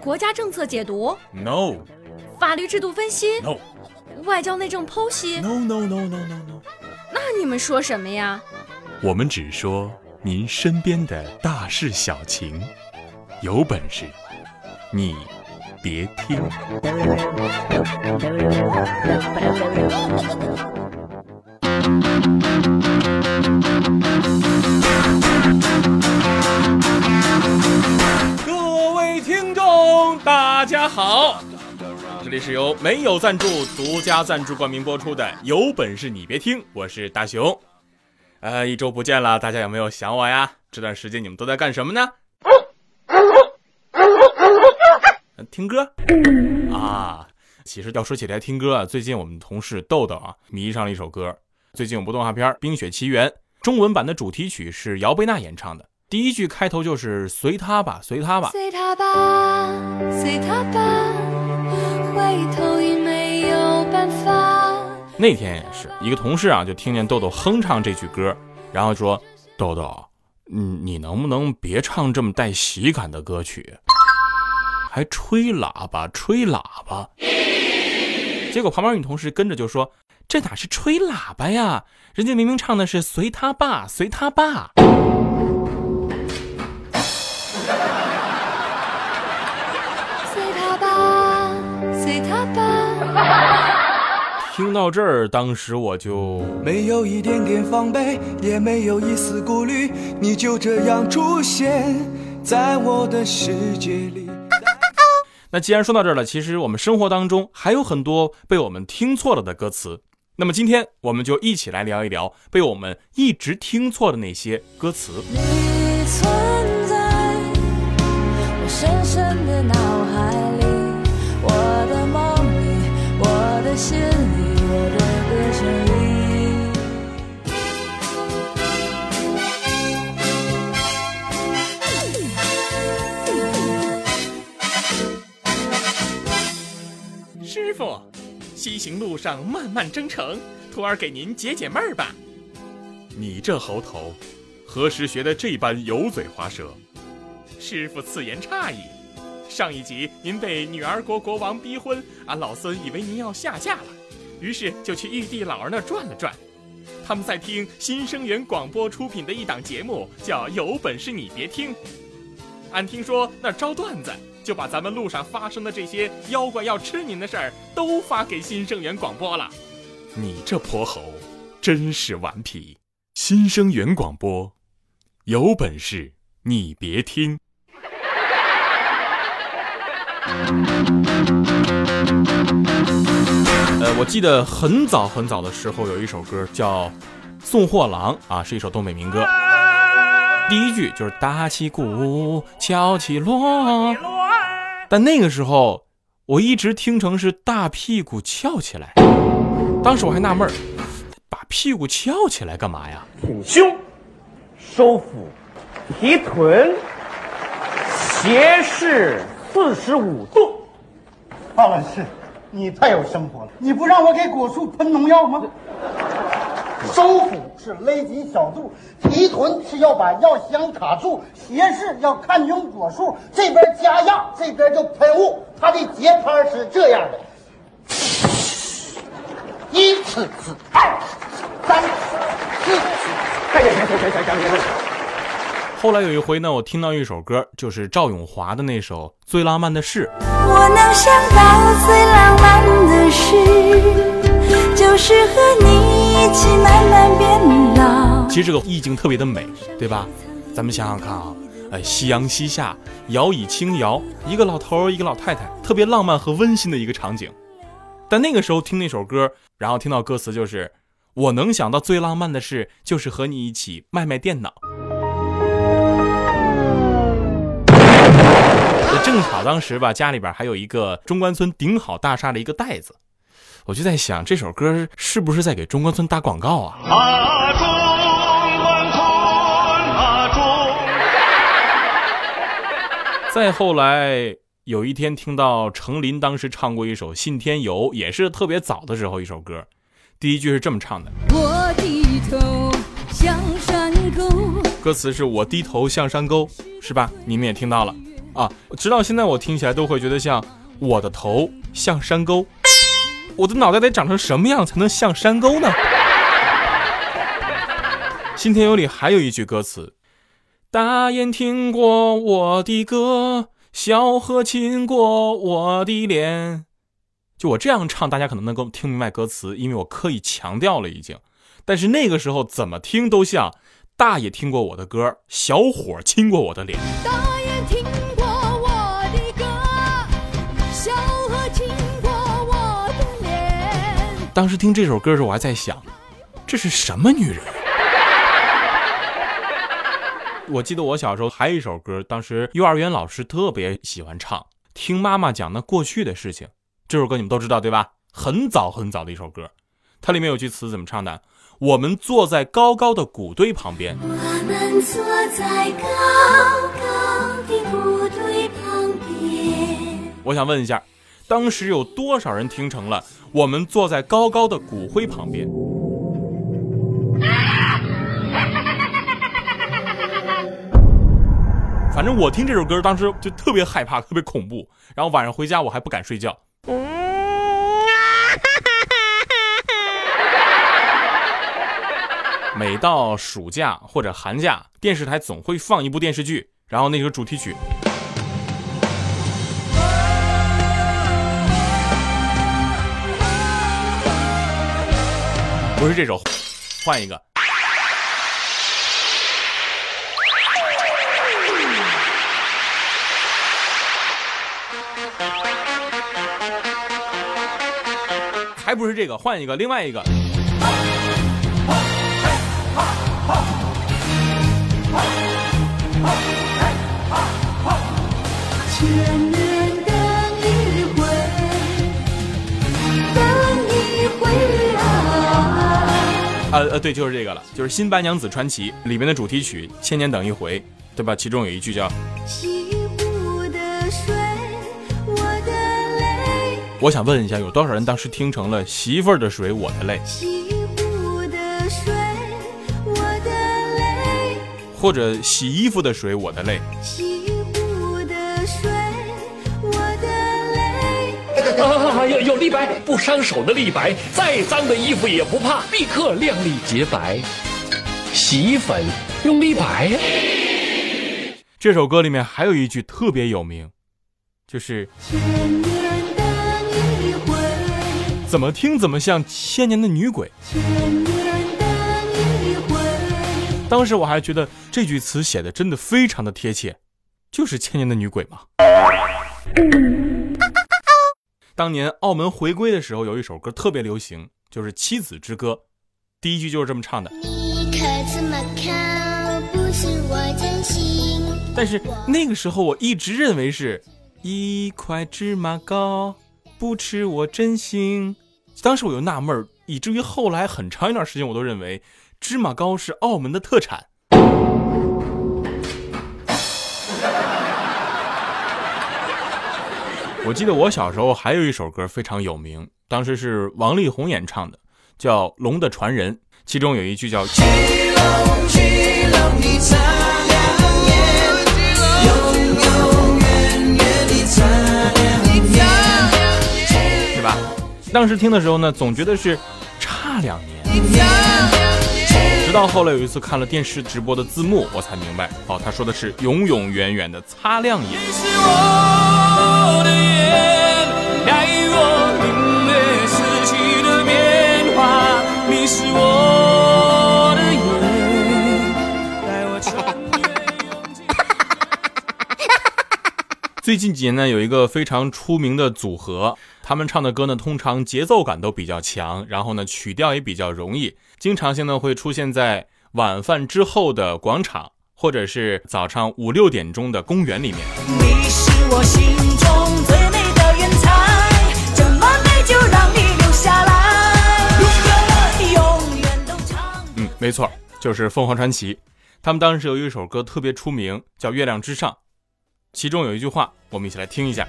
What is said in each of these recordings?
国家政策解读，no，法律制度分析，no，外交内政剖析，no no no no no no。那你们说什么呀？我们只说您身边的大事小情，有本事你别听。大家好，这里是由没有赞助、独家赞助冠名播出的《有本事你别听》，我是大熊。呃，一周不见了，大家有没有想我呀？这段时间你们都在干什么呢？听歌啊！其实要说起来听歌啊，最近我们同事豆豆啊迷上了一首歌。最近有部动画片《冰雪奇缘》，中文版的主题曲是姚贝娜演唱的。第一句开头就是“随他吧，随他吧，随他吧，随他吧，回头已没有办法。”那天也是一个同事啊，就听见豆豆哼唱这句歌，然后说：“豆豆，你，你能不能别唱这么带喜感的歌曲？还吹喇叭，吹喇叭。”结果旁边女同事跟着就说：“这哪是吹喇叭呀？人家明明唱的是随他爸，随他爸。”听到这儿，当时我就没有一点点防备，也没有一丝顾虑，你就这样出现在我的世界里。那既然说到这儿了，其实我们生活当中还有很多被我们听错了的歌词。那么今天我们就一起来聊一聊被我们一直听错的那些歌词。你存在我深深的脑海里，我的梦里，我的心里。师傅，西行路上漫漫征程，徒儿给您解解闷儿吧。你这猴头，何时学的这般油嘴滑舌？师傅此言差矣。上一集您被女儿国国王逼婚，俺老孙以为您要下嫁了。于是就去玉帝老儿那转了转，他们在听新生源广播出品的一档节目，叫《有本事你别听》。俺听说那招段子，就把咱们路上发生的这些妖怪要吃您的事儿都发给新生源广播了。你这泼猴，真是顽皮！新生源广播，有本事你别听。呃，我记得很早很早的时候，有一首歌叫《送货郎》啊，是一首东北民歌。第一句就是打起鼓，敲起锣，但那个时候我一直听成是大屁股翘起来。当时我还纳闷儿，把屁股翘起来干嘛呀？挺胸，收腹，提臀，斜视四十五度。范老师。你太有生活了！你不让我给果树喷农药吗？收腹是勒紧小肚，提臀是要把药箱卡住，斜视要看清果树，这边加压，这边就喷雾。它的节拍是这样的：一次次，二次次，三次次，四次次。行行行行行行行。后来有一回呢，我听到一首歌，就是赵咏华的那首《最浪漫的事》。我能想到最浪漫的事，是和你一起慢慢变老。其实这个意境特别的美，对吧？咱们想想看啊，哎，夕阳西下，摇椅轻摇，一个老头儿，一个老太太，特别浪漫和温馨的一个场景。但那个时候听那首歌，然后听到歌词就是“我能想到最浪漫的事，就是和你一起卖卖电脑”。正好当时吧，家里边还有一个中关村顶好大厦的一个袋子，我就在想这首歌是不是在给中关村打广告啊？啊，中关村啊中。再后来有一天听到程琳当时唱过一首《信天游》，也是特别早的时候一首歌，第一句是这么唱的：我低头向山沟。歌词是我低头向山沟，是吧？你们也听到了啊。直到现在我听起来都会觉得像我的头像山沟，我的脑袋得长成什么样才能像山沟呢？新天有里还有一句歌词：大雁听过我的歌，小河亲过我的脸。就我这样唱，大家可能能够听明白歌词，因为我刻意强调了已经。但是那个时候怎么听都像大爷听过我的歌，小伙亲过我的脸。大雁听当时听这首歌的时候，我还在想，这是什么女人？我记得我小时候还有一首歌，当时幼儿园老师特别喜欢唱，听妈妈讲那过去的事情。这首歌你们都知道对吧？很早很早的一首歌，它里面有句词怎么唱的？我们坐在高高的谷堆旁边。我们坐在高高的谷堆旁边。我想问一下，当时有多少人听成了我们坐在高高的骨灰旁边？反正我听这首歌，当时就特别害怕，特别恐怖。然后晚上回家我还不敢睡觉。每到暑假或者寒假，电视台总会放一部电视剧，然后那个主题曲。不是这首，换一个。还不是这个，换一个，另外一个。呃呃，对，就是这个了，就是《新白娘子传奇》里面的主题曲《千年等一回》，对吧？其中有一句叫西湖的水，我的泪，“我想问一下，有多少人当时听成了媳妇儿的水，我的泪西湖的水，我的泪，”或者“洗衣服的水，我的泪西啊，有有立白不伤手的立白，再脏的衣服也不怕，立刻亮丽洁白。洗衣粉用立白呀。”。这首歌里面还有一句特别有名，就是千年等一回，怎么听怎么像千年的女鬼。当时我还觉得这句词写的真的非常的贴切，就是千年的女鬼嘛。当年澳门回归的时候，有一首歌特别流行，就是《妻子之歌》，第一句就是这么唱的。你可这么看，不是我真心。但是那个时候我一直认为是一块芝麻糕，不吃我真心。当时我就纳闷儿，以至于后来很长一段时间我都认为芝麻糕是澳门的特产。我记得我小时候还有一首歌非常有名，当时是王力宏演唱的，叫《龙的传人》，其中有一句叫。是吧？当时听的时候呢，总觉得是差两年。直到后来有一次看了电视直播的字幕，我才明白，哦，他说的是永永远远的擦亮眼。是我的眼，最近几年呢，有一个非常出名的组合，他们唱的歌呢，通常节奏感都比较强，然后呢，曲调也比较容易，经常性呢会出现在晚饭之后的广场，或者是早上五六点钟的公园里面。你是我心中最美的云彩，这么美就让你留下来，永远都唱。嗯，没错，就是凤凰传奇。他们当时有一首歌特别出名，叫《月亮之上》，其中有一句话，我们一起来听一下。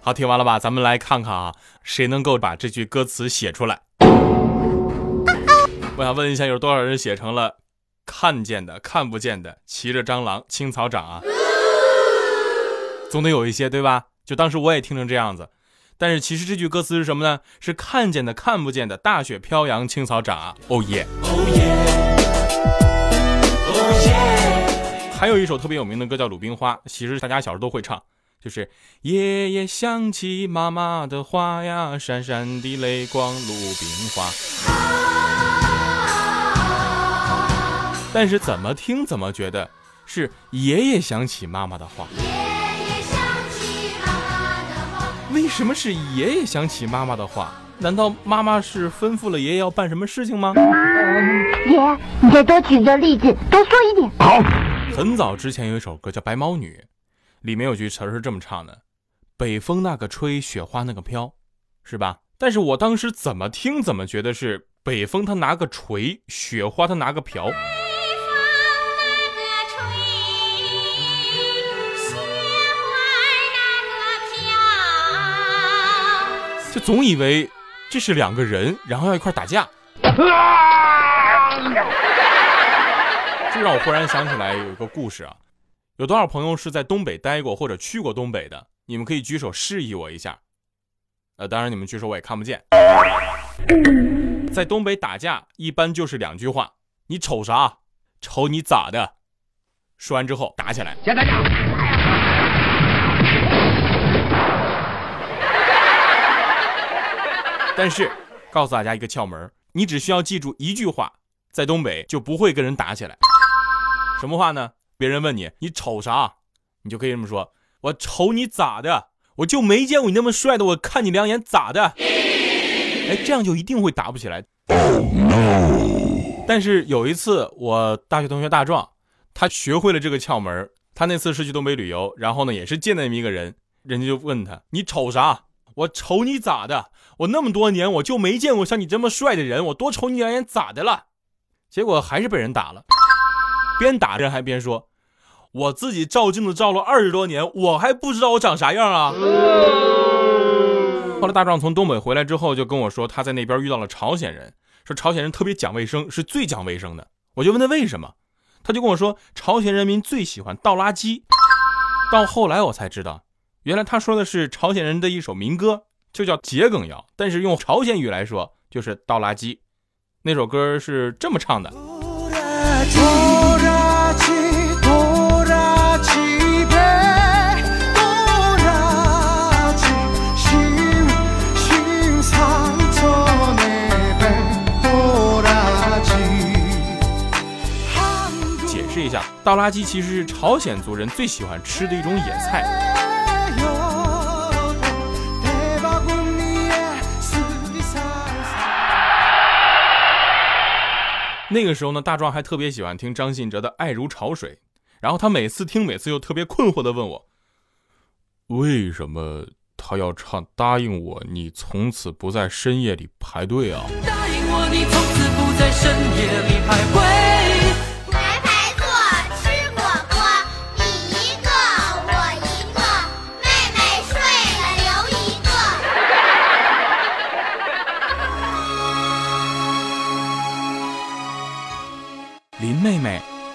好，听完了吧？咱们来看看啊，谁能够把这句歌词写出来？我想问一下，有多少人写成了看见的、看不见的，骑着蟑螂青草长啊？总得有一些对吧？就当时我也听成这样子，但是其实这句歌词是什么呢？是看见的、看不见的，大雪飘扬青草长哦耶！哦耶！哦耶还有一首特别有名的歌叫《鲁冰花》，其实大家小时候都会唱，就是夜夜想起妈妈的话呀，闪闪的泪光鲁冰花。但是怎么听怎么觉得是爷爷想起妈妈的话。为什么是爷爷想起妈妈的话？难道妈妈是吩咐了爷爷要办什么事情吗？爷，你再多举个例子，多说一点。好。很早之前有一首歌叫《白毛女》，里面有句词是这么唱的：“北风那个吹，雪花那个飘”，是吧？但是我当时怎么听怎么觉得是北风他拿个锤，雪花他拿个瓢。就总以为这是两个人，然后要一块打架。这让我忽然想起来有一个故事啊，有多少朋友是在东北待过或者去过东北的？你们可以举手示意我一下。呃，当然你们举手我也看不见。在东北打架一般就是两句话：你瞅啥？瞅你咋的？说完之后打起来。但是告诉大家一个窍门，你只需要记住一句话，在东北就不会跟人打起来。什么话呢？别人问你你瞅啥，你就可以这么说：我瞅你咋的？我就没见过你那么帅的，我看你两眼咋的？哎，这样就一定会打不起来。但是有一次，我大学同学大壮，他学会了这个窍门。他那次是去东北旅游，然后呢，也是见那么一个人，人家就问他：你瞅啥？我瞅你咋的？我那么多年我就没见过像你这么帅的人，我多瞅你两眼咋的了？结果还是被人打了。边打人还边说：“我自己照镜子照了二十多年，我还不知道我长啥样啊！”后来大壮从东北回来之后，就跟我说他在那边遇到了朝鲜人，说朝鲜人特别讲卫生，是最讲卫生的。我就问他为什么，他就跟我说朝鲜人民最喜欢倒垃圾。到后来我才知道，原来他说的是朝鲜人的一首民歌，就叫《桔梗谣》，但是用朝鲜语来说就是倒垃圾。那首歌是这么唱的。解释一下，倒垃圾其实是朝鲜族人最喜欢吃的一种野菜。那个时候呢，大壮还特别喜欢听张信哲的《爱如潮水》，然后他每次听，每次又特别困惑的问我，为什么他要唱《答应我，你从此不在深夜里排队》啊？答应我，你从此不在深夜里徘徊。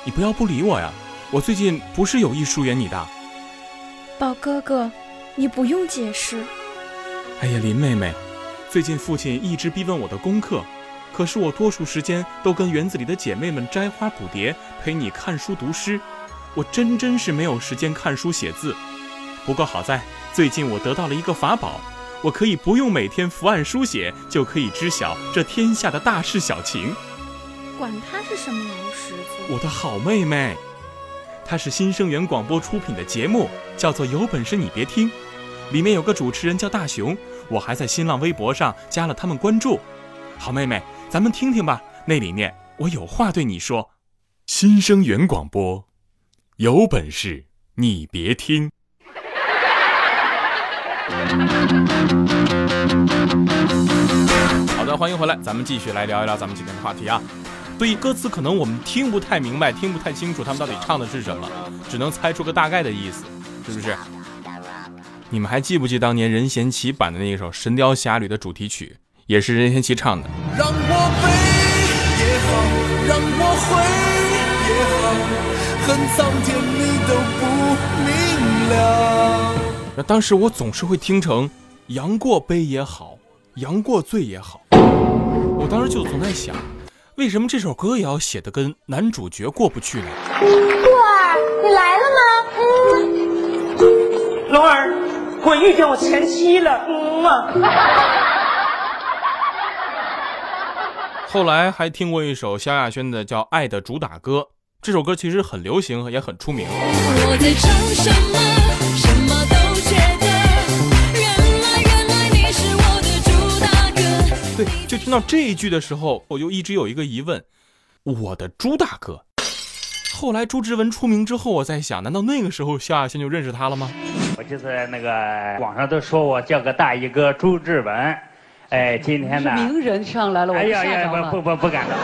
你不要不理我呀！我最近不是有意疏远你的。宝哥哥，你不用解释。哎呀，林妹妹，最近父亲一直逼问我的功课，可是我多数时间都跟园子里的姐妹们摘花捕蝶，陪你看书读诗，我真真是没有时间看书写字。不过好在最近我得到了一个法宝，我可以不用每天伏案书写，就可以知晓这天下的大事小情。管他是什么老师傅，我的好妹妹，她是新生源广播出品的节目，叫做《有本事你别听》，里面有个主持人叫大熊，我还在新浪微博上加了他们关注。好妹妹，咱们听听吧，那里面我有话对你说。新生源广播，有本事你别听。好的，欢迎回来，咱们继续来聊一聊咱们今天的话题啊。对于歌词，可能我们听不太明白，听不太清楚，他们到底唱的是什么，只能猜出个大概的意思，是不是？你们还记不记当年任贤齐版的那一首《神雕侠侣》的主题曲，也是任贤齐唱的。让我飞也好，让我回也好，恨苍天你都不明了。那当时我总是会听成“杨过悲也好，杨过醉也好”，我当时就总在想，为什么这首歌也要写的跟男主角过不去呢？过儿，你来了吗？嗯。龙儿，我遇见我前妻了。嗯啊。后来还听过一首萧亚轩的叫《爱的主打歌》，这首歌其实很流行，也很出名。我在唱什么？什么对，就听到这一句的时候，我就一直有一个疑问：我的朱大哥。后来朱之文出名之后，我在想，难道那个时候萧亚轩就认识他了吗？我就是那个网上都说我叫个大衣哥朱之文。哎，今天呢，名人上来了，我哎呀呀。不不不敢了。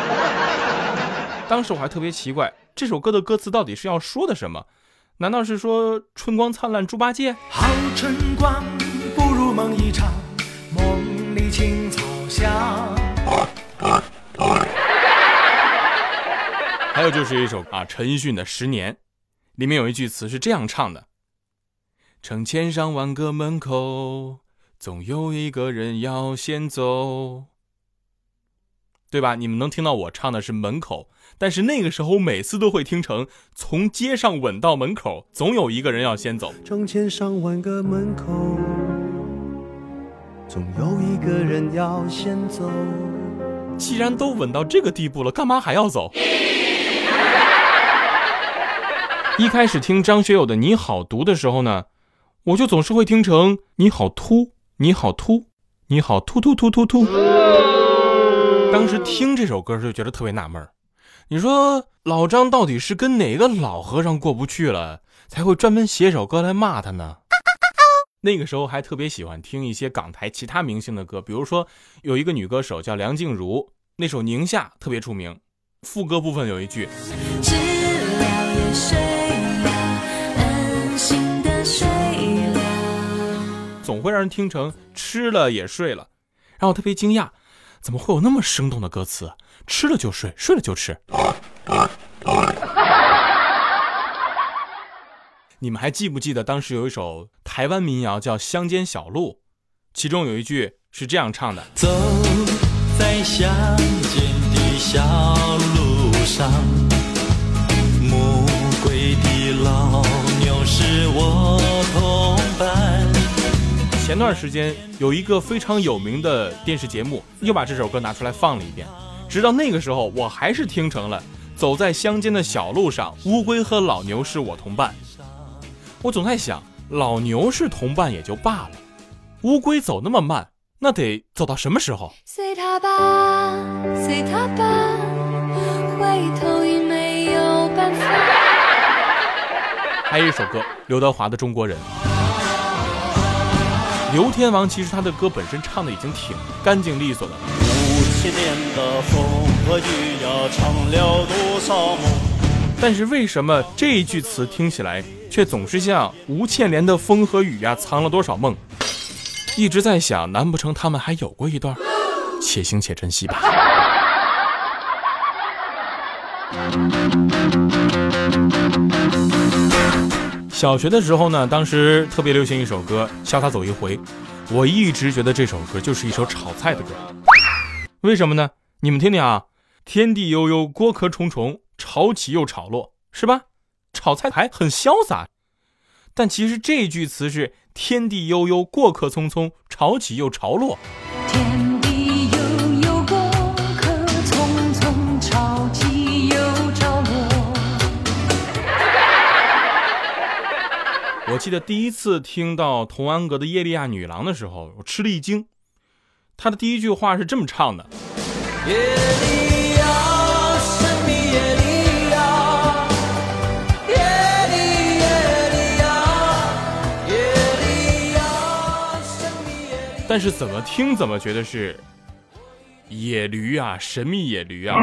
当时我还特别奇怪，这首歌的歌词到底是要说的什么？难道是说春光灿烂猪八戒？好春光，不如梦一场，梦里青草香。还有就是一首啊，陈奕迅的《十年》，里面有一句词是这样唱的：成千上万个门口。总有一个人要先走，对吧？你们能听到我唱的是门口，但是那个时候每次都会听成从街上吻到门口，总有一个人要先走。成千上万个门口，总有一个人要先走。既然都稳到这个地步了，干嘛还要走？一开始听张学友的《你好毒》的时候呢，我就总是会听成“你好秃”。你好秃，你好秃秃秃秃秃。当时听这首歌就觉得特别纳闷你说老张到底是跟哪个老和尚过不去了，才会专门写首歌来骂他呢？那个时候还特别喜欢听一些港台其他明星的歌，比如说有一个女歌手叫梁静茹，那首《宁夏》特别出名，副歌部分有一句。总会让人听成吃了也睡了，让我特别惊讶，怎么会有那么生动的歌词？吃了就睡，睡了就吃。你们还记不记得当时有一首台湾民谣叫《乡间小路》，其中有一句是这样唱的：走在乡间的小路上，木归的老牛是我同伴。前段时间有一个非常有名的电视节目，又把这首歌拿出来放了一遍。直到那个时候，我还是听成了“走在乡间的小路上，乌龟和老牛是我同伴”。我总在想，老牛是同伴也就罢了，乌龟走那么慢，那得走到什么时候？随他吧，随他吧，回头已没有办法。还有一首歌，刘德华的《中国人》。刘天王其实他的歌本身唱的已经挺干净利索的了。五千年的风和雨呀，唱了多少梦？但是为什么这一句词听起来却总是像吴倩莲的风和雨呀，藏了多少梦？一直在想，难不成他们还有过一段？且行且珍惜吧。小学的时候呢，当时特别流行一首歌《潇洒走一回》，我一直觉得这首歌就是一首炒菜的歌。为什么呢？你们听听啊，天地悠悠，锅壳重重，潮起又潮落，是吧？炒菜还很潇洒，但其实这句词是天地悠悠，过客匆匆，潮起又潮落。我记得第一次听到童安格的《叶利亚女郎》的时候，我吃了一惊。他的第一句话是这么唱的：耶利但是怎么听怎么觉得是野驴啊神秘野驴啊。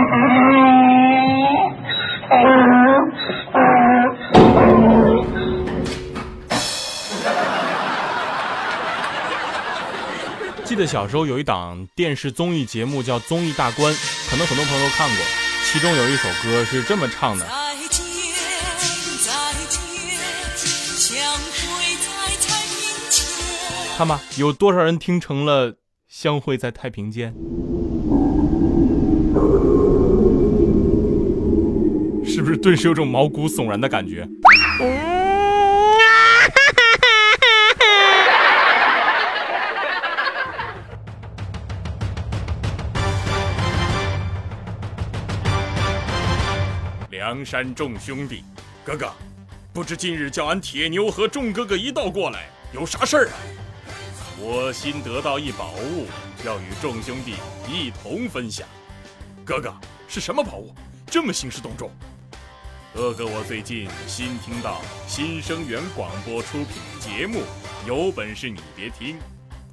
记得小时候有一档电视综艺节目叫综艺大观可能很多朋友都看过其中有一首歌是这么唱的。看吧，有多少人听成了“相会在太平间”？是不是顿时有种毛骨悚然的感觉？梁山众兄弟，哥哥，不知今日叫俺铁牛和众哥哥一道过来，有啥事儿啊？我新得到一宝物，要与众兄弟一同分享。哥哥，是什么宝物？这么兴师动众？哥哥，我最近新听到新生源广播出品的节目，有本事你别听。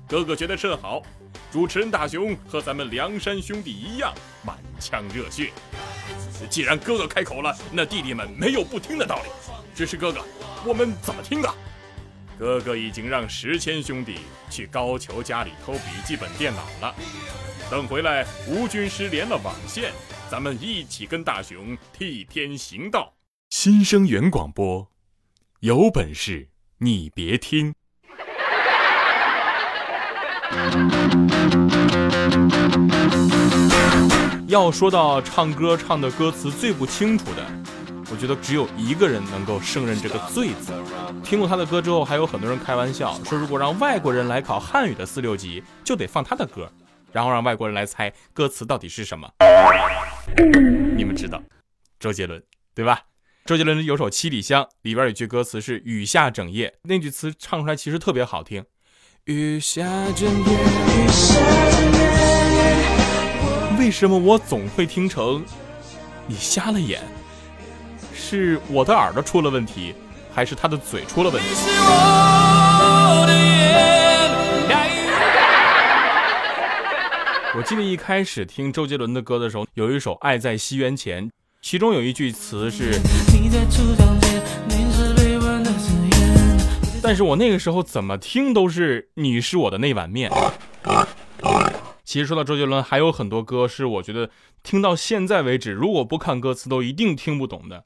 哥哥觉得甚好，主持人大雄和咱们梁山兄弟一样，满腔热血。既然哥哥开口了，那弟弟们没有不听的道理。只是哥哥，我们怎么听啊？哥哥已经让石谦兄弟去高俅家里偷笔记本电脑了。等回来，吴军师连了网线，咱们一起跟大雄替天行道。新生源广播，有本事你别听。要说到唱歌唱的歌词最不清楚的，我觉得只有一个人能够胜任这个“最”字。听过他的歌之后，还有很多人开玩笑说，如果让外国人来考汉语的四六级，就得放他的歌，然后让外国人来猜歌词到底是什么。你们知道，周杰伦对吧？周杰伦有首《七里香》，里边有句歌词是“雨下整夜”，那句词唱出来其实特别好听。雨下整夜，雨下整夜。为什么我总会听成你瞎了眼？是我的耳朵出了问题，还是他的嘴出了问题？我记得一开始听周杰伦的歌的时候，有一首《爱在西元前》，其中有一句词是。但是我那个时候怎么听都是你是我的那碗面。其实说到周杰伦，还有很多歌是我觉得听到现在为止，如果不看歌词都一定听不懂的。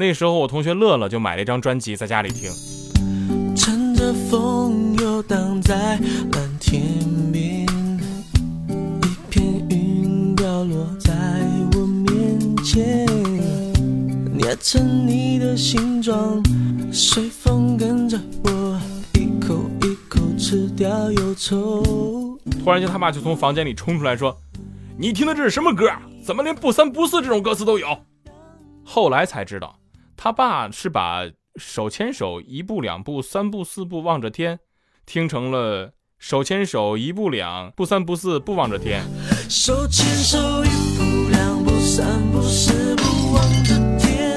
那时候我同学乐乐就买了一张专辑在家里听。乘着风游荡在蓝天边，一片云掉落在我面前，捏成你的形状，随风跟着我。吃掉忧愁。突然间，他爸就从房间里冲出来，说：“你听的这是什么歌？怎么连不三不四这种歌词都有？”后来才知道，他爸是把手牵手一步两步三步四步望着天，听成了手牵手一步两步三步四步望着天。手牵手一步两步三步四步望着天，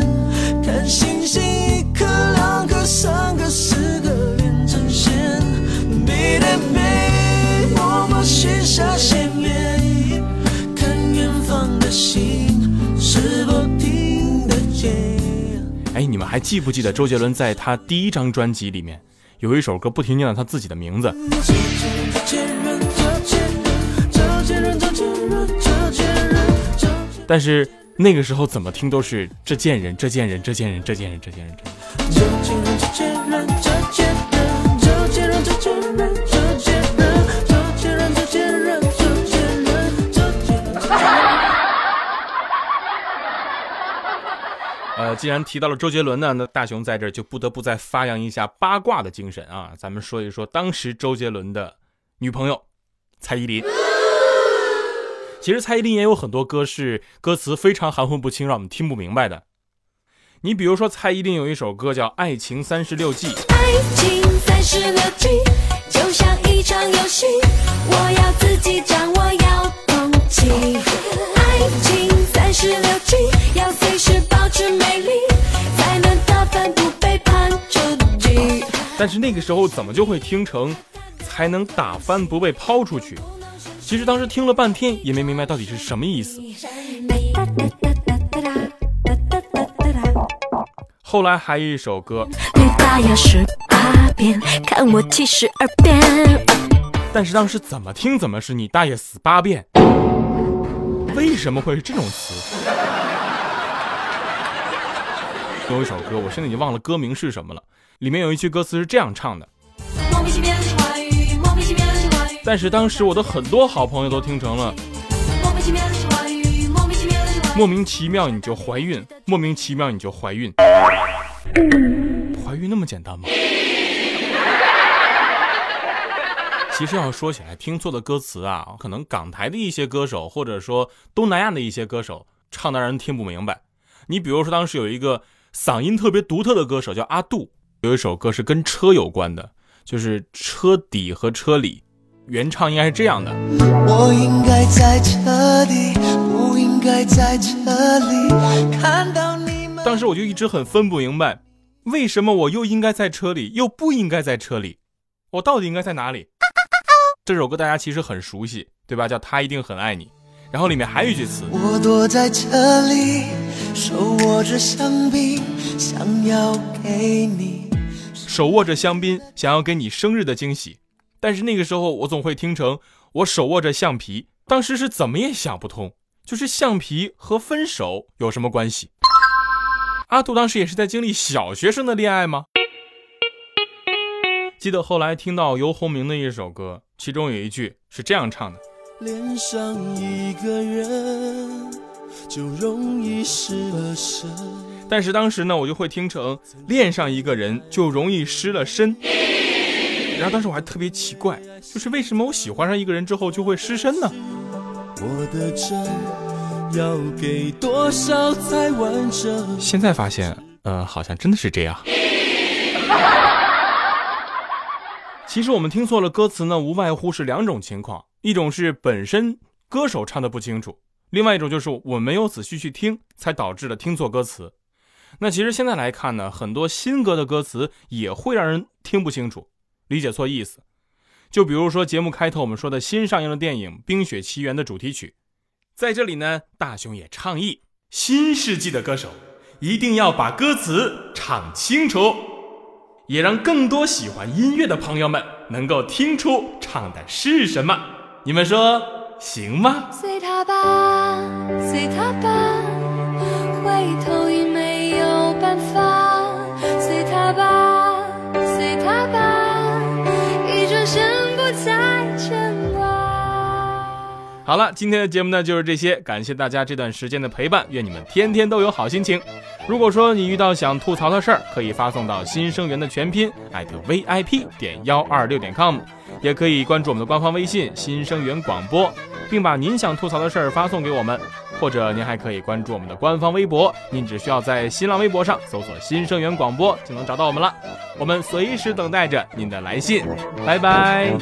看星星一颗两颗三颗四颗连成线。每天每默默许下心愿，看远方的星是否听得见哎，你们还记不记得周杰伦在他第一张专辑里面有一首歌不停念了他自己的名字？但是那个时候怎么听都是这贱人，这贱人，这贱人，这贱人，这贱人，这贱人。这贱人这贱人。既然提到了周杰伦呢，那大雄在这就不得不再发扬一下八卦的精神啊！咱们说一说当时周杰伦的女朋友蔡依林。其实蔡依林也有很多歌是歌词非常含混不清，让我们听不明白的。你比如说，蔡依林有一首歌叫《爱情三十六计》。爱情三十六计。就像一场游戏，我要自己掌握，要情三十六计，要随时保持美丽，才能打翻不被判出局。但是那个时候怎么就会听成才能打翻不被抛出去？其实当时听了半天也没明白到底是什么意思。后来还有一首歌，女大要十八变，看我七十二变。但是当时怎么听怎么是你大爷死八遍，为什么会是这种词？有一首歌，我现在已经忘了歌名是什么了，里面有一句歌词是这样唱的。莫名其妙的是华语，莫名其妙的是华语，但是当时我的很多好朋友都听成了莫名其妙的是华语，莫名其妙的是华语。莫名其妙你就怀孕，莫名其妙你就怀孕，怀孕那么简单吗？其实要说起来，听错的歌词啊，可能港台的一些歌手，或者说东南亚的一些歌手唱的让人听不明白。你比如说，当时有一个嗓音特别独特的歌手叫阿杜，有一首歌是跟车有关的，就是车底和车里，原唱应该是这样的。我应该在车底，不应该在车里看到你们。当时我就一直很分不明白，为什么我又应该在车里，又不应该在车里，我到底应该在哪里？这首歌大家其实很熟悉，对吧？叫他一定很爱你。然后里面还有一句词，我躲在这里，手握着香槟，想要给你。手握着香槟，想要给你生日的惊喜。但是那个时候我总会听成我手握着橡皮，当时是怎么也想不通，就是橡皮和分手有什么关系？阿杜当时也是在经历小学生的恋爱吗？记得后来听到游鸿明的一首歌，其中有一句是这样唱的。恋上一个人，就容易失了神。但是当时呢，我就会听成恋上一个人就容易失了身。然后当时我还特别奇怪，就是为什么我喜欢上一个人之后就会失身呢？我的真要给多少才完整？现在发现，呃，好像真的是这样。其实我们听错了歌词呢，无外乎是两种情况，一种是本身歌手唱的不清楚，另外一种就是我没有仔细去听，才导致了听错歌词。那其实现在来看呢，很多新歌的歌词也会让人听不清楚，理解错意思。就比如说节目开头我们说的新上映的电影《冰雪奇缘》的主题曲，在这里呢，大雄也倡议新世纪的歌手一定要把歌词唱清楚，也让更多喜欢音乐的朋友们能够听出唱的是什么。你们说行吗？随他吧，随他吧，回头已没有办法。随他吧，随他吧，一转身不再牵挂。好了，今天的节目呢就是这些，感谢大家这段时间的陪伴，愿你们天天都有好心情。如果说你遇到想吐槽的事儿，可以发送到新生源的全拼艾特 VIP 点幺二六点 com，也可以关注我们的官方微信新生源广播，并把您想吐槽的事儿发送给我们，或者您还可以关注我们的官方微博，您只需要在新浪微博上搜索新生源广播就能找到我们了。我们随时等待着您的来信，拜拜。